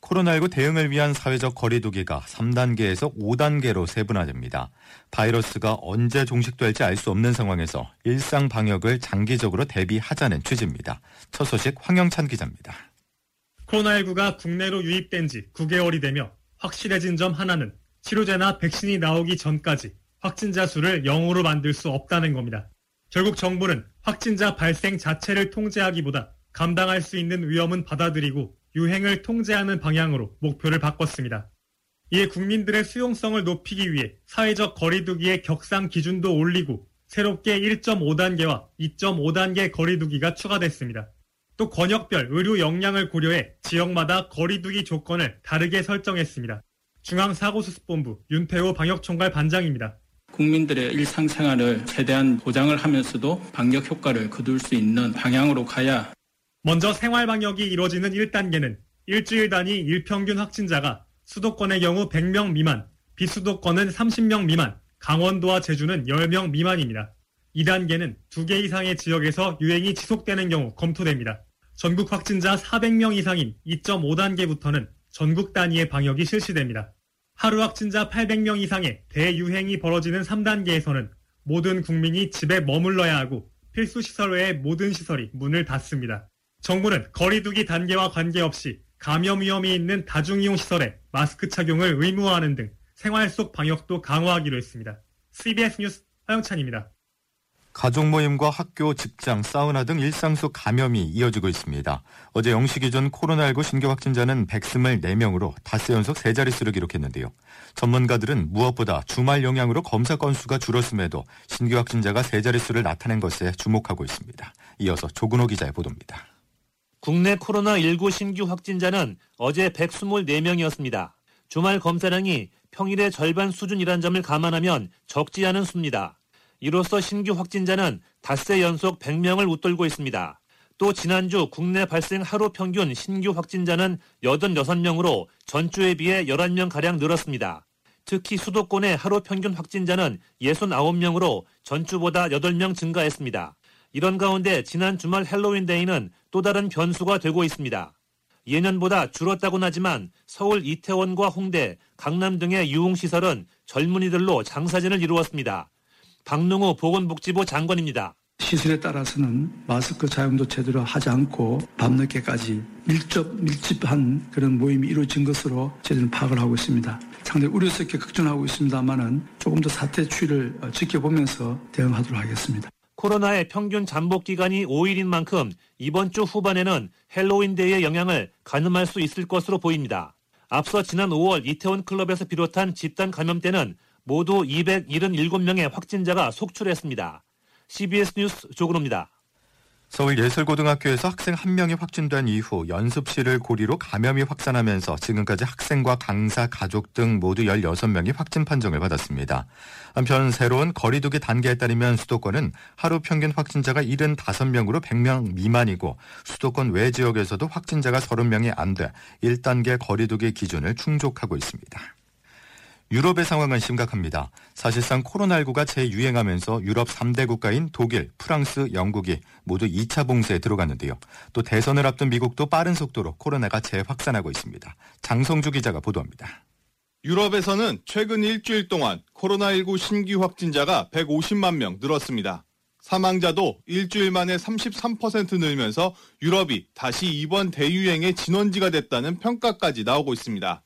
코로나19 대응을 위한 사회적 거리두기가 3단계에서 5단계로 세분화됩니다. 바이러스가 언제 종식될지 알 수 없는 상황에서 일상 방역을 장기적으로 대비하자는 취지입니다. 첫 소식 황영찬 기자입니다. 코로나19가 국내로 유입된 지 9개월이 되며 확실해진 점 하나는 치료제나 백신이 나오기 전까지 확진자 수를 0으로 만들 수 없다는 겁니다. 결국 정부는 확진자 발생 자체를 통제하기보다 감당할 수 있는 위험은 받아들이고 유행을 통제하는 방향으로 목표를 바꿨습니다. 이에 국민들의 수용성을 높이기 위해 사회적 거리두기의 격상 기준도 올리고 새롭게 1.5단계와 2.5단계 거리두기가 추가됐습니다. 또 권역별 의료 역량을 고려해 지역마다 거리두기 조건을 다르게 설정했습니다. 중앙사고수습본부 윤태호 방역총괄 반장입니다. 국민들의 일상생활을 최대한 보장을 하면서도 방역 효과를 거둘 수 있는 방향으로 가야 먼저 생활 방역이 이뤄지는 1단계는 일주일 단위 일평균 확진자가 수도권의 경우 100명 미만, 비수도권은 30명 미만, 강원도와 제주는 10명 미만입니다. 2단계는 2개 이상의 지역에서 유행이 지속되는 경우 검토됩니다. 전국 확진자 400명 이상인 2.5단계부터는 전국 단위의 방역이 실시됩니다. 하루 확진자 800명 이상의 대유행이 벌어지는 3단계에서는 모든 국민이 집에 머물러야 하고 필수 시설 외의 모든 시설이 문을 닫습니다. 정부는 거리두기 단계와 관계없이 감염 위험이 있는 다중이용 시설에 마스크 착용을 의무화하는 등 생활 속 방역도 강화하기로 했습니다. CBS 뉴스 화영찬입니다. 가족 모임과 학교, 직장, 사우나 등 일상 속 감염이 이어지고 있습니다. 어제 0시 기준 코로나19 신규 확진자는 124명으로 닷새 연속 세 자릿수를 기록했는데요. 전문가들은 무엇보다 주말 영향으로 검사 건수가 줄었음에도 신규 확진자가 세 자릿수를 나타낸 것에 주목하고 있습니다. 이어서 조근호 기자의 보도입니다. 국내 코로나19 신규 확진자는 어제 124명이었습니다. 주말 검사량이 평일의 절반 수준이란 점을 감안하면 적지 않은 수입니다. 이로써 신규 확진자는 닷새 연속 100명을 웃돌고 있습니다. 또 지난주 국내 발생 하루 평균 신규 확진자는 86명으로 전주에 비해 11명가량 늘었습니다. 특히 수도권의 하루 평균 확진자는 69명으로 전주보다 8명 증가했습니다. 이런 가운데 지난 주말 핼러윈데이는 또 다른 변수가 되고 있습니다. 예년보다 줄었다곤 하지만 서울 이태원과 홍대, 강남 등의 유흥시설은 젊은이들로 장사진을 이루었습니다. 박능후 보건복지부 장관입니다. 시설에 따라서는 마스크 사용도 제대로 하지 않고 밤늦게까지 밀접 밀집한 그런 모임이 이루어진 것으로 저희는 파악을 하고 있습니다. 상당히 우려스럽게 걱정하고 있습니다만은 조금 더 사태 추이를 지켜보면서 대응하도록 하겠습니다. 코로나의 평균 잠복 기간이 5일인 만큼 이번 주 후반에는 핼러윈데이의 영향을 가늠할 수 있을 것으로 보입니다. 앞서 지난 5월 이태원 클럽에서 비롯한 집단 감염 때는 모두 277명의 확진자가 속출했습니다. CBS 뉴스 조근호입니다. 서울예술고등학교에서 학생 한 명이 확진된 이후 연습실을 고리로 감염이 확산하면서 지금까지 학생과 강사, 가족 등 모두 16명이 확진 판정을 받았습니다. 한편 새로운 거리두기 단계에 따르면 수도권은 하루 평균 확진자가 75명으로 100명 미만이고 수도권 외 지역에서도 확진자가 30명이 안 돼 1단계 거리두기 기준을 충족하고 있습니다. 유럽의 상황은 심각합니다. 사실상 코로나19가 재유행하면서 유럽 3대 국가인 독일, 프랑스, 영국이 모두 2차 봉쇄에 들어갔는데요. 또 대선을 앞둔 미국도 빠른 속도로 코로나가 재확산하고 있습니다. 장성주 기자가 보도합니다. 유럽에서는 최근 일주일 동안 코로나19 신규 확진자가 150만 명 늘었습니다. 사망자도 일주일 만에 33% 늘면서 유럽이 다시 이번 대유행의 진원지가 됐다는 평가까지 나오고 있습니다.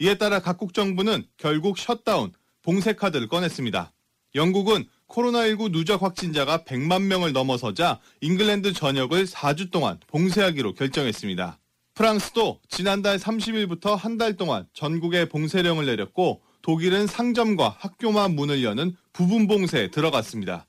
이에 따라 각국 정부는 결국 셧다운, 봉쇄 카드를 꺼냈습니다. 영국은 코로나19 누적 확진자가 100만 명을 넘어서자 잉글랜드 전역을 4주 동안 봉쇄하기로 결정했습니다. 프랑스도 지난달 30일부터 한 달 동안 전국에 봉쇄령을 내렸고 독일은 상점과 학교만 문을 여는 부분 봉쇄에 들어갔습니다.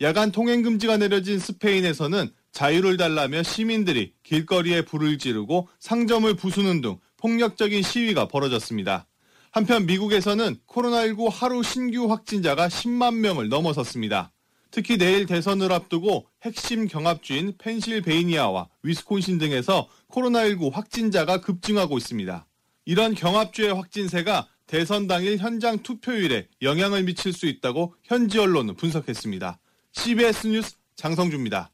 야간 통행 금지가 내려진 스페인에서는 자유를 달라며 시민들이 길거리에 불을 지르고 상점을 부수는 등 폭력적인 시위가 벌어졌습니다. 한편 미국에서는 코로나19 하루 신규 확진자가 10만 명을 넘어섰습니다. 특히 내일 대선을 앞두고 핵심 경합주인 펜실베이니아와 위스콘신 등에서 코로나19 확진자가 급증하고 있습니다. 이런 경합주의 확진세가 대선 당일 현장 투표율에 영향을 미칠 수 있다고 현지 언론은 분석했습니다. CBS 뉴스 장성주입니다.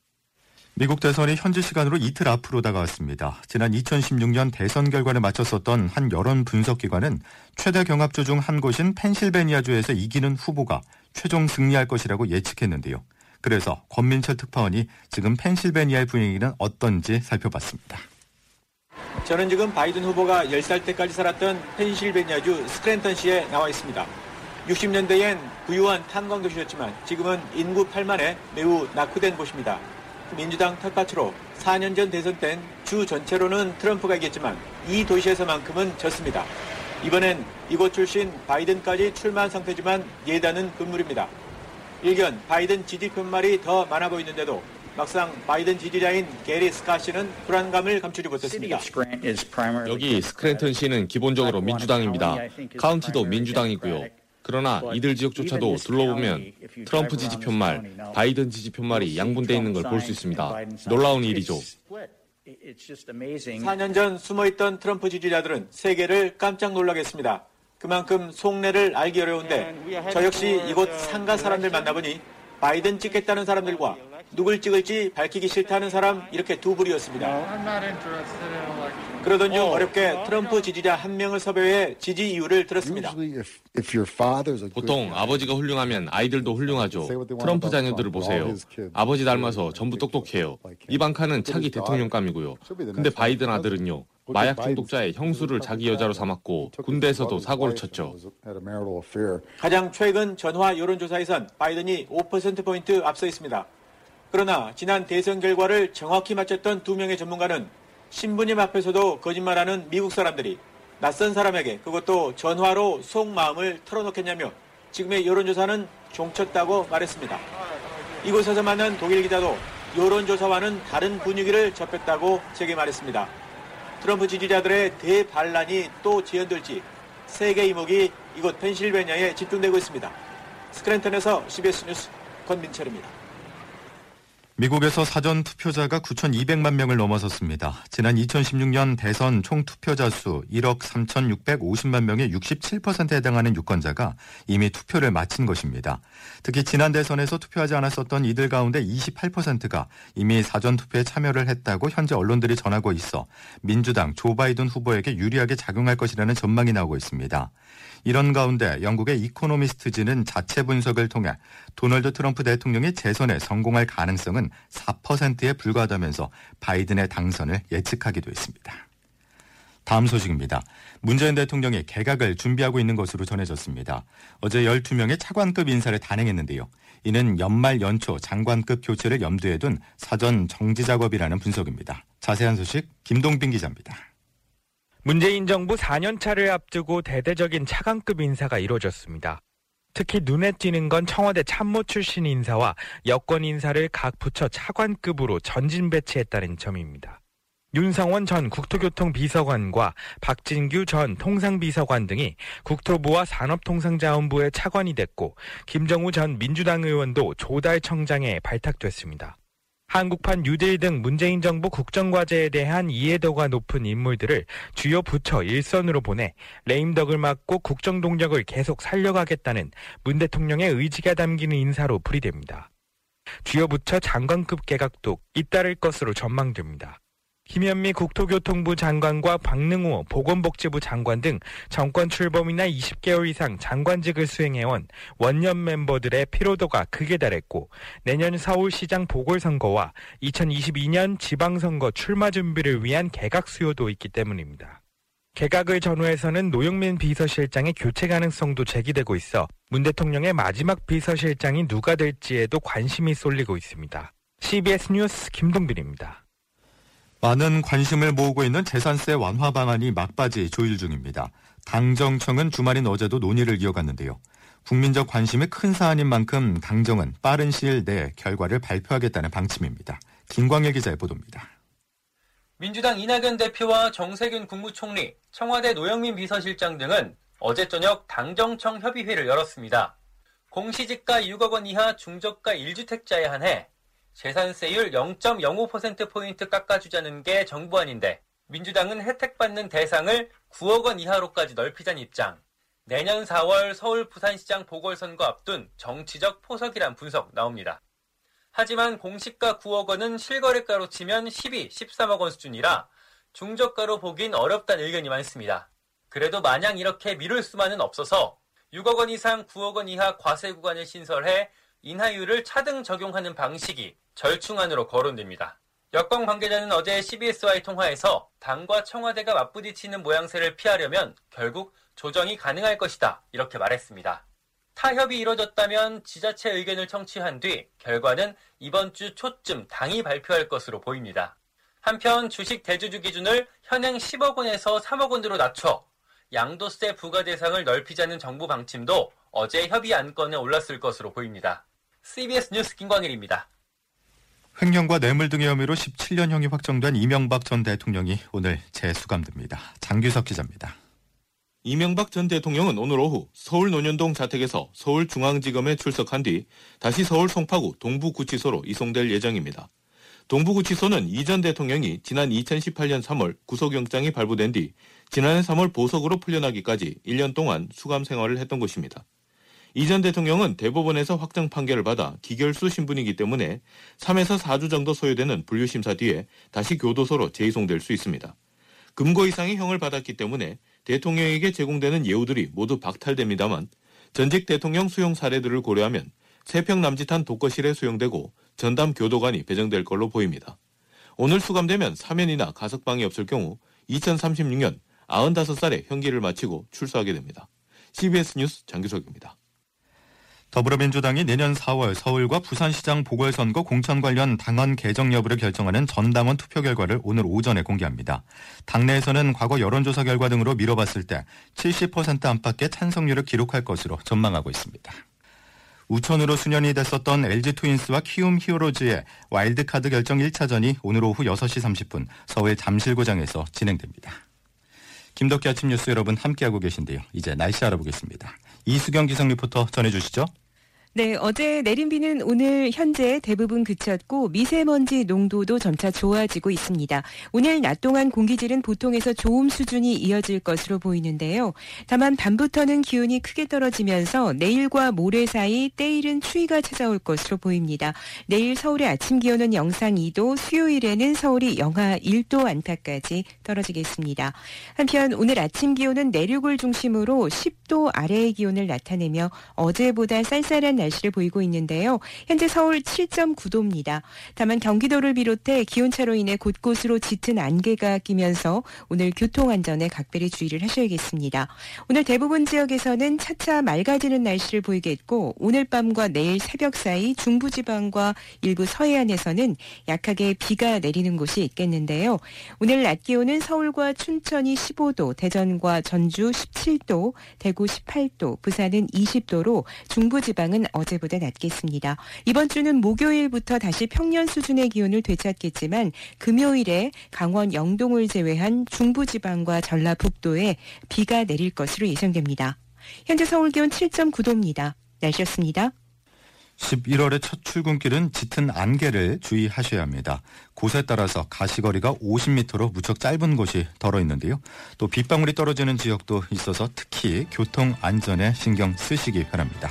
미국 대선이 현지 시간으로 이틀 앞으로 다가왔습니다. 지난 2016년 대선 결과를 맞췄었던 한 여론 분석 기관은 최대 경합주 중 한 곳인 펜실베니아주에서 이기는 후보가 최종 승리할 것이라고 예측했는데요. 그래서 권민철 특파원이 지금 펜실베니아의 분위기는 어떤지 살펴봤습니다. 저는 지금 바이든 후보가 10살 때까지 살았던 펜실베니아주 스크랜턴시에 나와 있습니다. 60년대엔 부유한 탄광 도시였지만 지금은 인구 8만에 매우 낙후된 곳입니다. 민주당 텃밭으로 4년 전 대선 땐 주 전체로는 트럼프가 이겼지만 이 도시에서만큼은 졌습니다. 이번엔 이곳 출신 바이든까지 출마한 상태지만 예단은 금물입니다. 일견 바이든 지지 편말이 더 많아 보이는데도 막상 바이든 지지자인 게리 스카 씨는 불안감을 감추지 못했습니다. 여기 스크랜턴 시는 기본적으로 민주당입니다. 카운티도 민주당이고요. 그러나 이들 지역조차도 둘러보면 트럼프 지지 팻말, 바이든 지지 팻말이 양분돼 있는 걸 볼 수 있습니다. 놀라운 일이죠. 4년 전 숨어있던 트럼프 지지자들은 세계를 깜짝 놀래켰습니다. 그만큼 속내를 알기 어려운데 저 역시 이곳 상가 사람들 만나보니 바이든 찍겠다는 사람들과 누굴 찍을지 밝히기 싫다는 사람 이렇게 두 부류였습니다. 그러던 중 어렵게 트럼프 지지자 한 명을 섭외해 지지 이유를 들었습니다. 보통 아버지가 훌륭하면 아이들도 훌륭하죠. 트럼프 자녀들을 보세요. 아버지 닮아서 전부 똑똑해요. 이방카는 차기 대통령감이고요. 근데 바이든 아들은요. 마약 중독자의 형수를 자기 여자로 삼았고 군대에서도 사고를 쳤죠. 가장 최근 전화 여론조사에선 바이든이 5%포인트 앞서 있습니다. 그러나 지난 대선 결과를 정확히 맞췄던 두 명의 전문가는 신부님 앞에서도 거짓말하는 미국 사람들이 낯선 사람에게 그것도 전화로 속마음을 털어놓겠냐며 지금의 여론조사는 종쳤다고 말했습니다. 이곳에서 만난 독일 기자도 여론조사와는 다른 분위기를 접했다고 제게 말했습니다. 트럼프 지지자들의 대반란이 또 지연될지 세계 이목이 이곳 펜실베니아에 집중되고 있습니다. 스크랜턴에서 CBS 뉴스 권민철입니다. 미국에서 사전 투표자가 9,200만 명을 넘어섰습니다. 지난 2016년 대선 총 투표자 수 1억 3,650만 명의 67%에 해당하는 유권자가 이미 투표를 마친 것입니다. 특히 지난 대선에서 투표하지 않았었던 이들 가운데 28%가 이미 사전 투표에 참여를 했다고 현재 언론들이 전하고 있어 민주당 조 바이든 후보에게 유리하게 작용할 것이라는 전망이 나오고 있습니다. 이런 가운데 영국의 이코노미스트지는 자체 분석을 통해 도널드 트럼프 대통령이 재선에 성공할 가능성은 4%에 불과하다면서 바이든의 당선을 예측하기도 했습니다. 다음 소식입니다. 문재인 대통령이 개각을 준비하고 있는 것으로 전해졌습니다. 어제 12명의 차관급 인사를 단행했는데요. 이는 연말 연초 장관급 교체를 염두에 둔 사전 정지 작업이라는 분석입니다. 자세한 소식 김동빈 기자입니다. 문재인 정부 4년차를 앞두고 대대적인 차관급 인사가 이루어졌습니다. 특히 눈에 띄는 건 청와대 참모 출신 인사와 여권 인사를 각 부처 차관급으로 전진 배치했다는 점입니다. 윤성원 전 국토교통비서관과 박진규 전 통상비서관 등이 국토부와 산업통상자원부의 차관이 됐고 김정우 전 민주당 의원도 조달 청장에 발탁됐습니다. 한국판 뉴딜 등 문재인 정부 국정과제에 대한 이해도가 높은 인물들을 주요 부처 일선으로 보내 레임덕을 막고 국정 동력을 계속 살려가겠다는 문 대통령의 의지가 담기는 인사로 풀이됩니다. 주요 부처 장관급 개각도 잇따를 것으로 전망됩니다. 김현미 국토교통부 장관과 박능호 보건복지부 장관 등 정권 출범이나 20개월 이상 장관직을 수행해온 원년 멤버들의 피로도가 극에 달했고 내년 서울시장 보궐선거와 2022년 지방선거 출마 준비를 위한 개각 수요도 있기 때문입니다. 개각을 전후해서는 노영민 비서실장의 교체 가능성도 제기되고 있어 문 대통령의 마지막 비서실장이 누가 될지에도 관심이 쏠리고 있습니다. CBS 뉴스 김동빈입니다. 많은 관심을 모으고 있는 재산세 완화 방안이 막바지 조율 중입니다. 당정청은 주말인 어제도 논의를 이어갔는데요. 국민적 관심이 큰 사안인 만큼 당정은 빠른 시일 내에 결과를 발표하겠다는 방침입니다. 김광일 기자의 보도입니다. 민주당 이낙연 대표와 정세균 국무총리, 청와대 노영민 비서실장 등은 어제 저녁 당정청 협의회를 열었습니다. 공시지가 6억 원 이하 중저가 1주택자에 한해 재산세율 0.05%포인트 깎아주자는 게 정부안인데 민주당은 혜택받는 대상을 9억 원 이하로까지 넓히자는 입장. 내년 4월 서울 부산시장 보궐선거 앞둔 정치적 포석이란 분석 나옵니다. 하지만 공시가 9억 원은 실거래가로 치면 12, 13억 원 수준이라 중저가로 보긴 어렵다는 의견이 많습니다. 그래도 마냥 이렇게 미룰 수만은 없어서 6억 원 이상 9억 원 이하 과세 구간을 신설해 인하율을 차등 적용하는 방식이 절충안으로 거론됩니다. 여권 관계자는 어제 CBS와의 통화에서 당과 청와대가 맞부딪히는 모양새를 피하려면 결국 조정이 가능할 것이다. 이렇게 말했습니다. 타협이 이뤄졌다면 지자체 의견을 청취한 뒤 결과는 이번 주 초쯤 당이 발표할 것으로 보입니다. 한편 주식 대주주 기준을 현행 10억 원에서 3억 원으로 낮춰 양도세 부과 대상을 넓히자는 정부 방침도 어제 협의 안건에 올랐을 것으로 보입니다. CBS 뉴스 김광일입니다. 횡령과 뇌물 등의 혐의로 17년형이 확정된 이명박 전 대통령이 오늘 재수감됩니다. 장규석 기자입니다. 이명박 전 대통령은 오늘 오후 서울 논현동 자택에서 서울중앙지검에 출석한 뒤 다시 서울 송파구 동부구치소로 이송될 예정입니다. 동부구치소는 이 전 대통령이 지난 2018년 3월 구속영장이 발부된 뒤 지난해 3월 보석으로 풀려나기까지 1년 동안 수감 생활을 했던 곳입니다. 이 전 대통령은 대법원에서 확정 판결을 받아 기결수 신분이기 때문에 3에서 4주 정도 소요되는 분류 심사 뒤에 다시 교도소로 재이송될 수 있습니다. 금고 이상의 형을 받았기 때문에 대통령에게 제공되는 예우들이 모두 박탈됩니다만 전직 대통령 수용 사례들을 고려하면 3평 남짓한 독거실에 수용되고 전담 교도관이 배정될 걸로 보입니다. 오늘 수감되면 사면이나 가석방이 없을 경우 2036년 95살에 형기를 마치고 출소하게 됩니다. CBS 뉴스 장규석입니다. 더불어민주당이 내년 4월 서울과 부산시장 보궐선거 공천 관련 당헌 개정 여부를 결정하는 전당원 투표 결과를 오늘 오전에 공개합니다. 당내에서는 과거 여론조사 결과 등으로 미뤄봤을 때 70% 안팎의 찬성률을 기록할 것으로 전망하고 있습니다. 우천으로 순연이 됐었던 LG 트윈스와 키움 히어로즈의 와일드카드 결정 1차전이 오늘 오후 6시 30분 서울 잠실구장에서 진행됩니다. 김덕기 아침 뉴스 여러분 함께하고 계신데요. 이제 날씨 알아보겠습니다. 이수경 기상 리포터 전해주시죠. 네, 어제 내린 비는 오늘 현재 대부분 그쳤고 미세먼지 농도도 점차 좋아지고 있습니다. 오늘 낮 동안 공기질은 보통에서 좋음 수준이 이어질 것으로 보이는데요. 다만 밤부터는 기온이 크게 떨어지면서 내일과 모레 사이 때일은 추위가 찾아올 것으로 보입니다. 내일 서울의 아침 기온은 영상 2도, 수요일에는 서울이 영하 1도 안팎까지 떨어지겠습니다. 한편 오늘 아침 기온은 내륙을 중심으로 10도 아래의 기온을 나타내며 어제보다 쌀쌀한 날씨를 보이고 있는데요. 현재 서울 7.9도입니다. 다만 경기도를 비롯해 기온차로 인해 곳곳으로 짙은 안개가 끼면서 오늘 교통안전에 각별히 주의를 하셔야겠습니다. 오늘 대부분 지역에서는 차차 맑아지는 날씨를 보이겠고 오늘 밤과 내일 새벽 사이 중부지방과 일부 서해안에서는 약하게 비가 내리는 곳이 있겠는데요. 오늘 낮 기온은 서울과 춘천이 15도, 대전과 전주 17도, 대구 18도, 부산은 20도로 중부지방은 어제보다 낮겠습니다. 이번 주는 목요일부터 다시 평년 수준의 기온을 되찾겠지만 금요일에 강원 영동을 제외한 중부지방과 전라북도에 비가 내릴 것으로 예상됩니다. 현재 서울 기온 7.9도입니다. 날씨였습니다. 11월의 첫 출근길은 짙은 안개를 주의하셔야 합니다. 곳에 따라서 가시거리가 50m로 무척 짧은 곳이 덜어 있는데요. 또 빗방울이 떨어지는 지역도 있어서 특히 교통 안전에 신경 쓰시기 바랍니다.